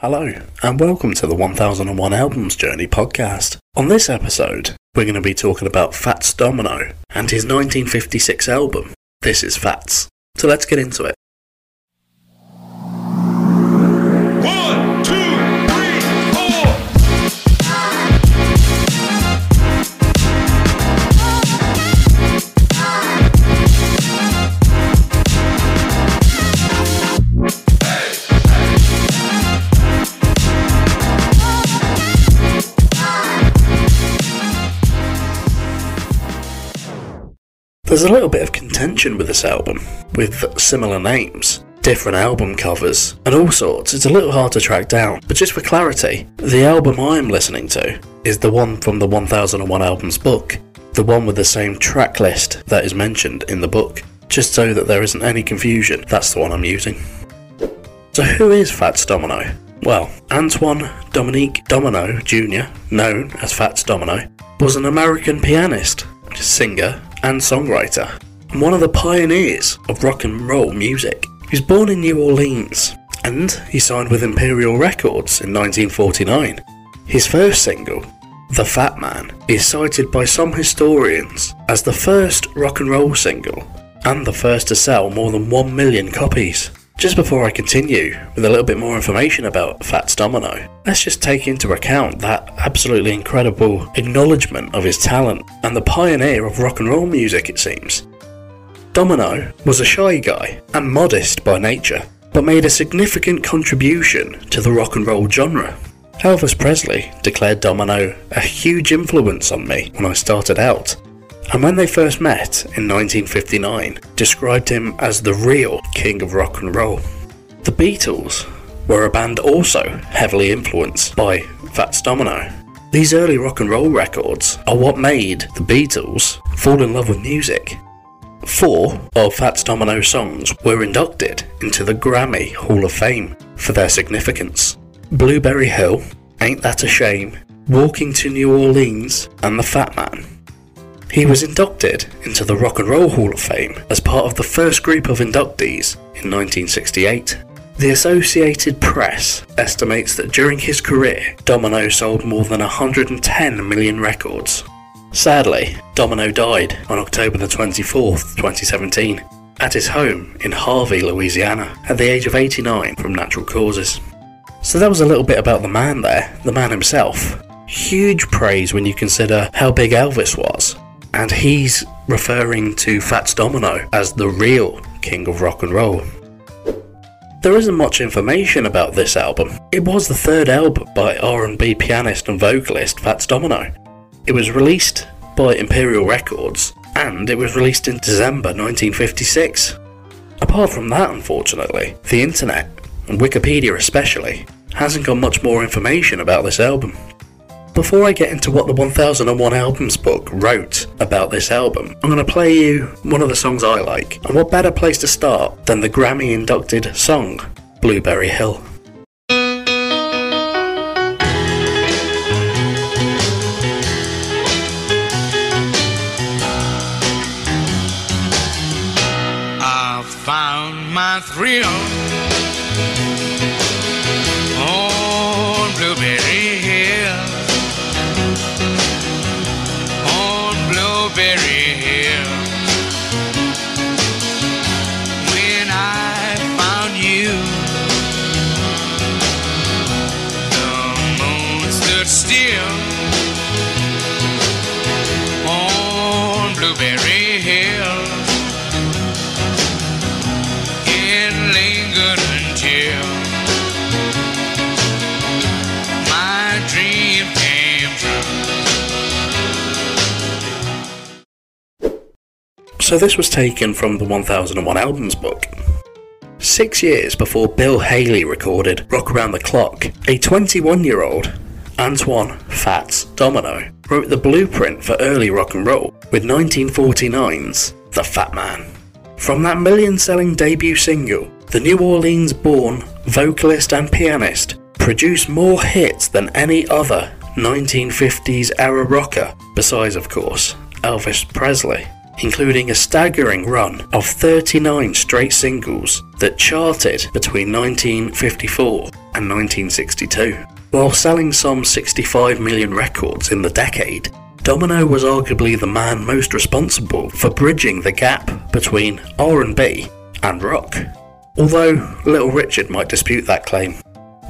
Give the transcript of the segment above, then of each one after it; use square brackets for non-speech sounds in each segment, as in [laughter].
Hello, and welcome to the 1001 Albums Journey podcast. On this episode, we're going to be talking about Fats Domino and his 1956 album, This Is Fats. So let's get into it. There's a little bit of contention with this album, with similar names, different album covers, and all sorts. It's a little hard to track down, but just for clarity, the album I'm listening to is the one from the 1001 Albums book, the one with the same track list that is mentioned in the book. Just so that there isn't any confusion, that's the one I'm using. So, who is Fats Domino? Well, Antoine Dominique Domino Jr., known as Fats Domino, was an American pianist, singer, and songwriter, and one of the pioneers of rock and roll music. He was born in New Orleans, and he signed with Imperial Records in 1949. His first single, The Fat Man, is cited by some historians as the first rock and roll single, and the first to sell more than 1 million copies. Just before I continue with a little bit more information about Fats Domino, let's just take into account that absolutely incredible acknowledgement of his talent and the pioneer of rock and roll music, it seems. Domino was a shy guy and modest by nature, but made a significant contribution to the rock and roll genre. Elvis Presley declared Domino a huge influence on me when I started out, and when they first met in 1959, described him as the real king of rock and roll. The Beatles were a band also heavily influenced by Fats Domino. These early rock and roll records are what made the Beatles fall in love with music. Four of Fats Domino's songs were inducted into the Grammy Hall of Fame for their significance. Blueberry Hill, Ain't That a Shame, Walking to New Orleans, and The Fat Man. He was inducted into the Rock and Roll Hall of Fame as part of the first group of inductees in 1968. The Associated Press estimates that during his career, Domino sold more than 110 million records. Sadly, Domino died on October the 24th, 2017, at his home in Harvey, Louisiana, at the age of 89 from natural causes. So that was a little bit about the man there, the man himself. Huge praise when you consider how big Elvis was, and he's referring to Fats Domino as the real king of rock and roll. There isn't much information about this album. It was the third album by R&B pianist and vocalist Fats Domino. It was released by Imperial Records and it was released in December 1956. Apart from that, unfortunately, the internet, and Wikipedia especially, hasn't got much more information about this album. Before I get into what the 1001 Albums book wrote about this album, I'm going to play you one of the songs I like. And what better place to start than the Grammy inducted song, Blueberry Hill? I found my thrill So this was taken from the 1001 Albums book. Six years before Bill Haley recorded Rock Around the Clock, a 21 year old, Antoine Fats Domino, wrote the blueprint for early rock and roll with 1949's The Fat Man. From that million selling debut single, the New Orleans born vocalist and pianist produced more hits than any other 1950s era rocker, besides, of course, Elvis Presley. Including a staggering run of 39 straight singles that charted between 1954 and 1962. While selling some 65 million records in the decade, Domino was arguably the man most responsible for bridging the gap between R&B and rock. Although Little Richard might dispute that claim.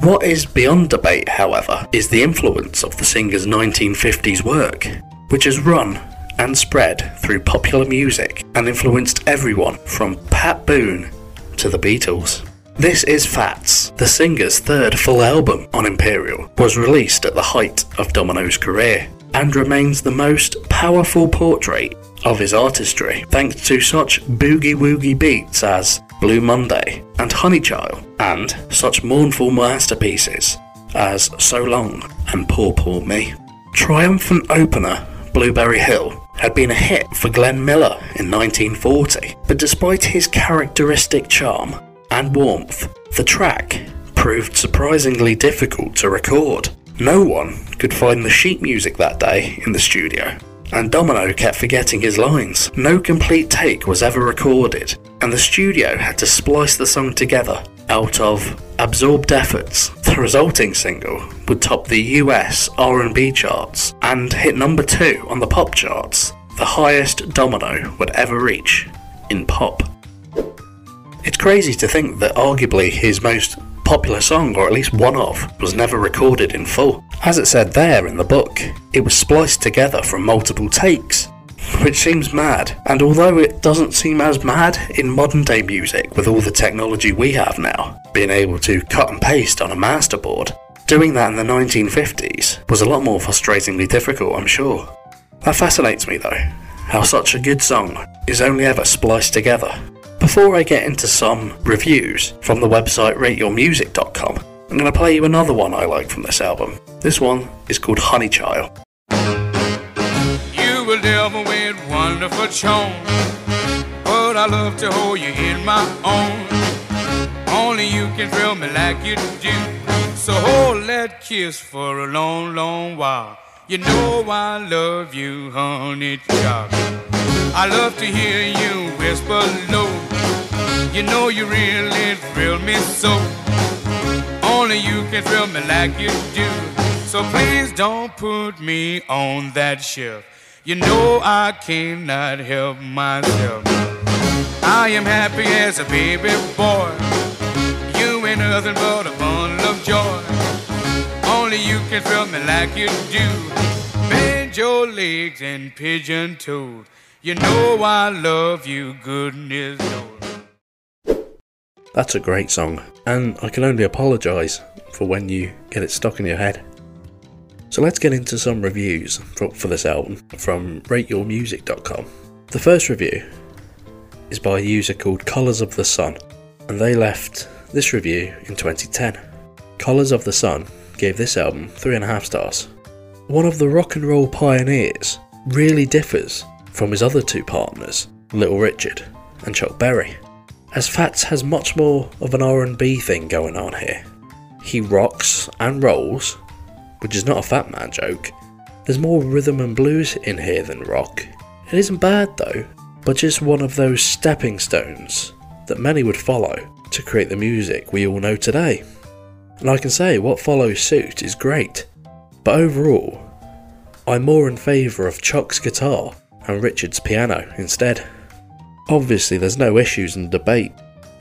What is beyond debate, however, is the influence of the singer's 1950s work, which has run and spread through popular music and influenced everyone from Pat Boone to the Beatles. This is Fats, the singer's third full album on Imperial, was released at the height of Domino's career and remains the most powerful portrait of his artistry thanks to such boogie woogie beats as Blue Monday and Honeychild and such mournful masterpieces as So Long and Poor Poor Me. Triumphant opener Blueberry Hill had been a hit for Glenn Miller in 1940, but despite his characteristic charm and warmth, the track proved surprisingly difficult to record. No one could find the sheet music that day in the studio, and Domino kept forgetting his lines. No complete take was ever recorded, and the studio had to splice the song together out of absorbed efforts. The resulting single would top the US R&B charts and hit number 2 on the pop charts, the highest Domino would ever reach in pop. It's crazy to think that arguably his most popular song, or at least one of, was never recorded in full. As it said there in the book, it was spliced together from multiple takes, which seems mad. And although it doesn't seem as mad in modern day music with all the technology we have now, being able to cut and paste on a masterboard, doing that in the 1950s was a lot more frustratingly difficult, I'm sure. That fascinates me though, how such a good song is only ever spliced together. Before I get into some reviews from the website rateyourmusic.com, I'm going to play you another one I like from this album. This one is called Honeychild. You will never wonderful but I love to hold you in my arms. Only you can thrill me like you do. So hold that kiss for a long, long while. You know I love you, honey child. I love to hear you whisper low. You know you really thrill me so. Only you can thrill me like you do. So please don't put me on that shelf. You know I cannot help myself. I am happy as a baby boy. You ain't nothing but a bundle of joy. Only you can thrill me like you do. Bend your legs and pigeon toed. You know I love you, goodness knows. That's a great song, and I can only apologise for when you get it stuck in your head. So let's get into some reviews for, for this album from rateyourmusic.com. The first review is by a user called Colours of the Sun, and they left this review in 2010. Colours of the Sun gave this album 3.5 stars. One of the rock and roll pioneers really differs from his other two partners, Little Richard and Chuck Berry, as Fats has much more of an R&B thing going on here. He rocks and rolls, which is not a Fat Man joke. There's more rhythm and blues in here than rock. It isn't bad though, but just one of those stepping stones that many would follow to create the music we all know today. And I can say what follows suit is great, but overall, I'm more in favour of Chuck's guitar and Richard's piano instead. Obviously, there's no issues in debate.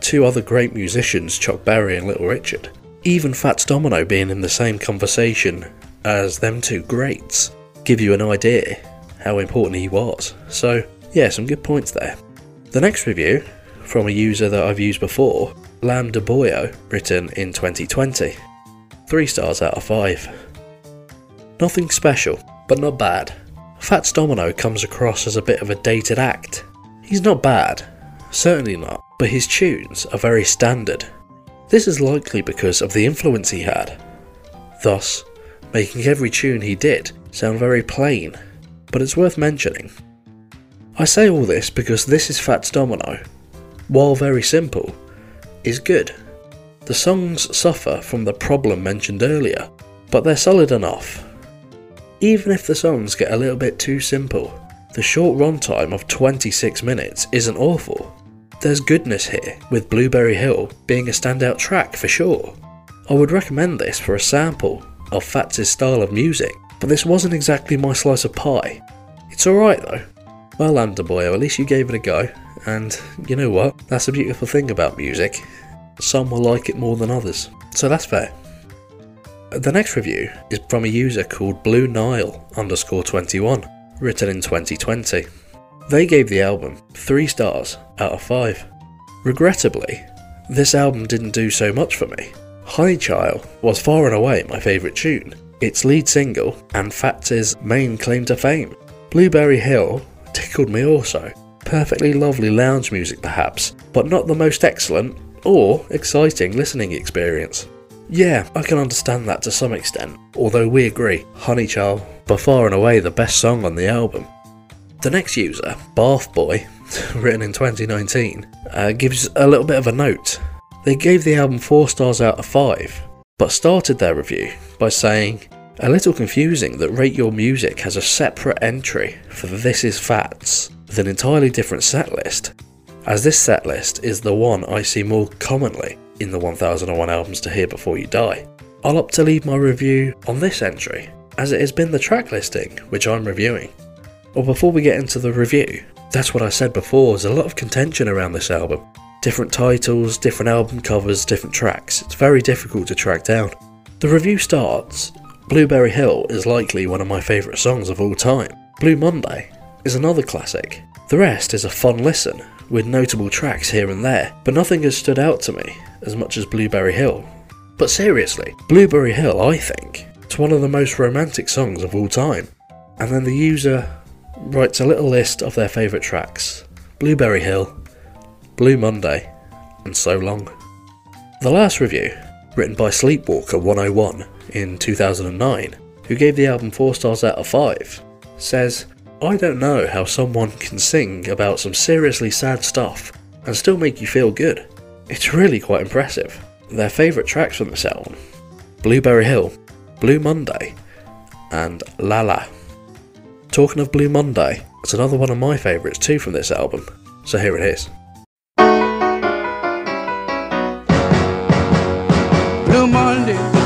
Two other great musicians, Chuck Berry and Little Richard. Even Fats Domino being in the same conversation as them two greats give you an idea how important he was. So, yeah, some good points there. The next review from a user that I've used before, Lambda Boyo, written in 2020. 3 stars out of 5. Nothing special, but not bad. Fats Domino comes across as a bit of a dated act. He's not bad, certainly not, but his tunes are very standard. This is likely because of the influence he had, thus, making every tune he did sound very plain, but it's worth mentioning. I say all this because this is Fats Domino. While very simple, is good. The songs suffer from the problem mentioned earlier, but they're solid enough. Even if the songs get a little bit too simple, the short runtime of 26 minutes isn't awful. There's goodness here, with Blueberry Hill being a standout track for sure. I would recommend this for a sample of Fats' style of music, but this wasn't exactly my slice of pie. It's alright though. Well, Boy, at least you gave it a go, and you know what? That's a beautiful thing about music. Some will like it more than others, so that's fair. The next review is from a user called Blue Nile underscore 21, written in 2020. They gave the album 3 stars out of 5. Regrettably, this album didn't do so much for me. Honeychild was far and away my favourite tune, its lead single and Fats' main claim to fame. Blueberry Hill tickled me also. Perfectly lovely lounge music perhaps, but not the most excellent or exciting listening experience. Yeah, I can understand that to some extent, although we agree, Honeychild, by far and away the best song on the album. The next user, Bath Boy, [laughs] written in 2019, uh, gives a little bit of a note. They gave the album 4 stars out of 5, but started their review by saying, a little confusing that Rate Your Music has a separate entry for This Is Fats with an entirely different setlist, as this setlist is the one I see more commonly in the 1001 albums to hear before you die. I'll opt to leave my review on this entry, as it has been the track listing which I'm reviewing. Well, before we get into the review, that's what I said before, there's a lot of contention around this album. Different titles, different album covers, different tracks. It's very difficult to track down. The review starts Blueberry Hill is likely one of my favourite songs of all time. Blue Monday is another classic. The rest is a fun listen, with notable tracks here and there, but nothing has stood out to me as much as Blueberry Hill. But seriously, Blueberry Hill, I think, it's one of the most romantic songs of all time. And then the user writes a little list of their favourite tracks Blueberry Hill, Blue Monday, and So Long. The last review, written by Sleepwalker 101 in 2009, who gave the album 4 stars out of 5, says, I don't know how someone can sing about some seriously sad stuff and still make you feel good. It's really quite impressive. Their favourite tracks from this album Blueberry Hill, Blue Monday, and La La. Talking of Blue Monday, it's another one of my favourites too from this album, so here it is. Blue Monday,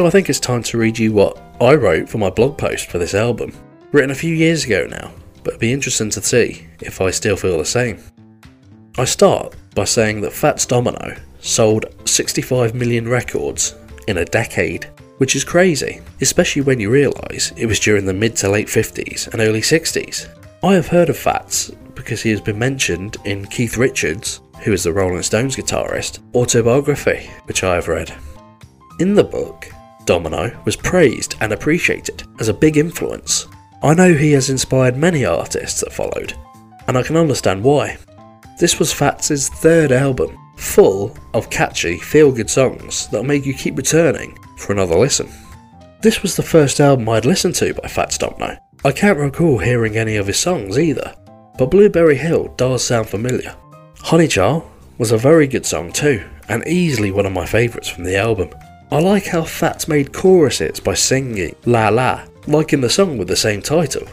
So I think it's time to read you what I wrote for my blog post for this album. Written a few years ago now, but it'd be interesting to see if I still feel the same. I start by saying that Fats Domino sold 65 million records in a decade, which is crazy, especially when you realise it was during the mid to late 50s and early 60s. I have heard of Fats because he has been mentioned in Keith Richards, who is the Rolling Stones guitarist, autobiography, which I have read. In the book, Domino was praised and appreciated as a big influence. I know he has inspired many artists that followed, and I can understand why. This was Fats' third album, full of catchy, feel good songs that'll make you keep returning for another listen. This was the first album I'd listened to by Fats Domino. I can't recall hearing any of his songs either, but Blueberry Hill does sound familiar. Honeychild was a very good song too, and easily one of my favourites from the album. I like how Fats made choruses by singing La La like in the song with the same title.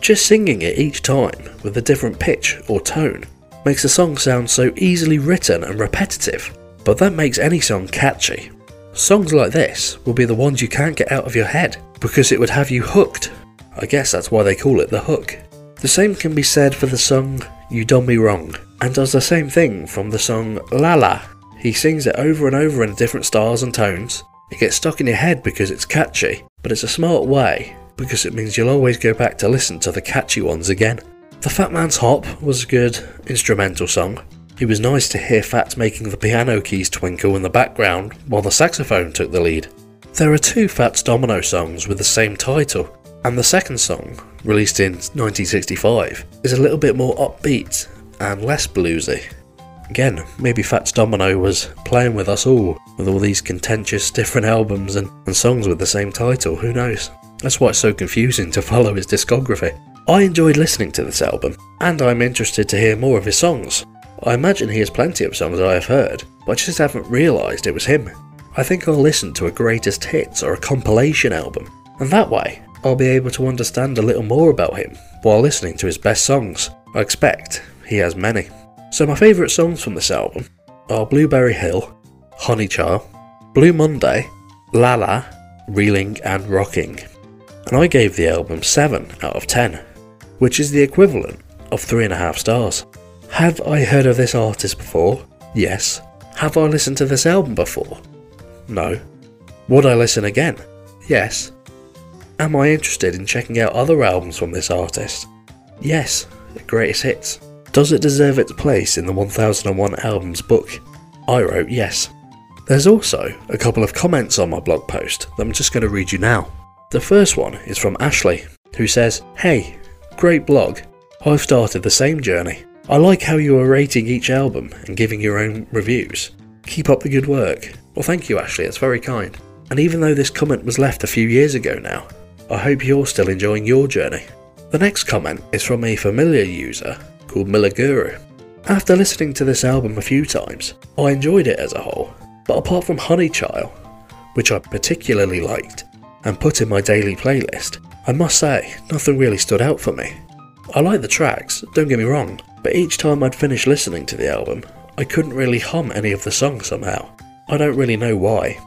Just singing it each time with a different pitch or tone makes the song sound so easily written and repetitive, but that makes any song catchy. Songs like this will be the ones you can't get out of your head because it would have you hooked. I guess that's why they call it the hook. The same can be said for the song You Done Me Wrong, and does the same thing from the song La La. He sings it over and over in different styles and tones. It gets stuck in your head because it's catchy, but it's a smart way because it means you'll always go back to listen to the catchy ones again. The Fat Man's Hop was a good instrumental song. It was nice to hear Fats making the piano keys twinkle in the background while the saxophone took the lead. There are two Fats Domino songs with the same title, and the second song, released in 1965, is a little bit more upbeat and less bluesy. Again, maybe Fats Domino was playing with us all with all these contentious different albums and, and songs with the same title, who knows? That's why it's so confusing to follow his discography. I enjoyed listening to this album, and I'm interested to hear more of his songs. I imagine he has plenty of songs I have heard, but I just haven't realised it was him. I think I'll listen to a greatest hits or a compilation album, and that way I'll be able to understand a little more about him while listening to his best songs. I expect he has many. So my favourite songs from this album are Blueberry Hill, Honeychile, Blue Monday, Lala, Reeling and Rocking. And I gave the album 7 out of 10, which is the equivalent of 3.5 stars. Have I heard of this artist before? Yes. Have I listened to this album before? No. Would I listen again? Yes. Am I interested in checking out other albums from this artist? Yes, the greatest hits. Does it deserve its place in the 1001 Albums book? I wrote yes. There's also a couple of comments on my blog post that I'm just going to read you now. The first one is from Ashley, who says, Hey, great blog. I've started the same journey. I like how you are rating each album and giving your own reviews. Keep up the good work. Well, thank you, Ashley, it's very kind. And even though this comment was left a few years ago now, I hope you're still enjoying your journey. The next comment is from a familiar user called Milaguru. After listening to this album a few times, I enjoyed it as a whole, but apart from Honeychile, which I particularly liked and put in my daily playlist, I must say, nothing really stood out for me. I like the tracks, don't get me wrong, but each time I'd finish listening to the album, I couldn't really hum any of the songs somehow. I don't really know why.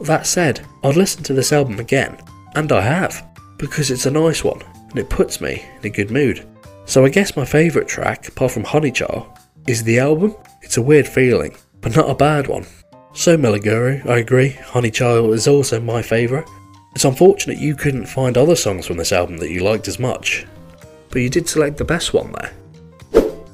That said, I'd listen to this album again, and I have, because it's a nice one and it puts me in a good mood. So I guess my favourite track, apart from Honeychile, is the album. It's a weird feeling, but not a bad one. So Milaguru, I agree, Honeychile is also my favourite. It's unfortunate you couldn't find other songs from this album that you liked as much, but you did select the best one there.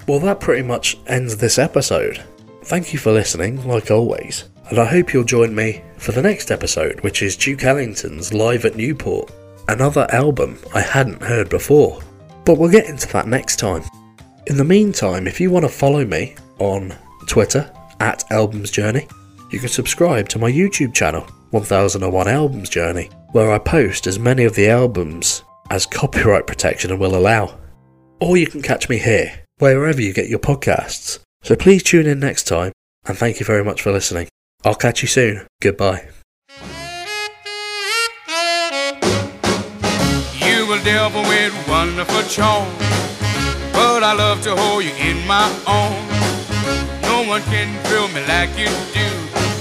Well, that pretty much ends this episode. Thank you for listening, like always, and I hope you'll join me for the next episode, which is Duke Ellington's Live at Newport, another album I hadn't heard before. But we'll get into that next time. In the meantime, if you want to follow me on Twitter at Albums Journey, you can subscribe to my YouTube channel, 1001 Albums Journey, where I post as many of the albums as copyright protection will allow. Or you can catch me here, wherever you get your podcasts. So please tune in next time, and thank you very much for listening. I'll catch you soon. Goodbye. Devil with wonderful charm, but I love to hold you in my arms. No one can thrill me like you do,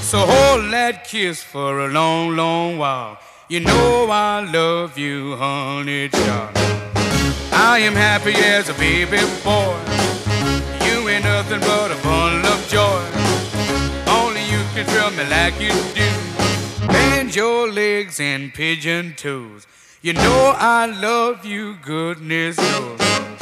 so hold that kiss for a long, long while. You know I love you, honey child. I am happy as a baby boy. You ain't nothing but a bundle of joy. Only you can thrill me like you do. Bend your legs and pigeon toes. You know I love you, goodness knows.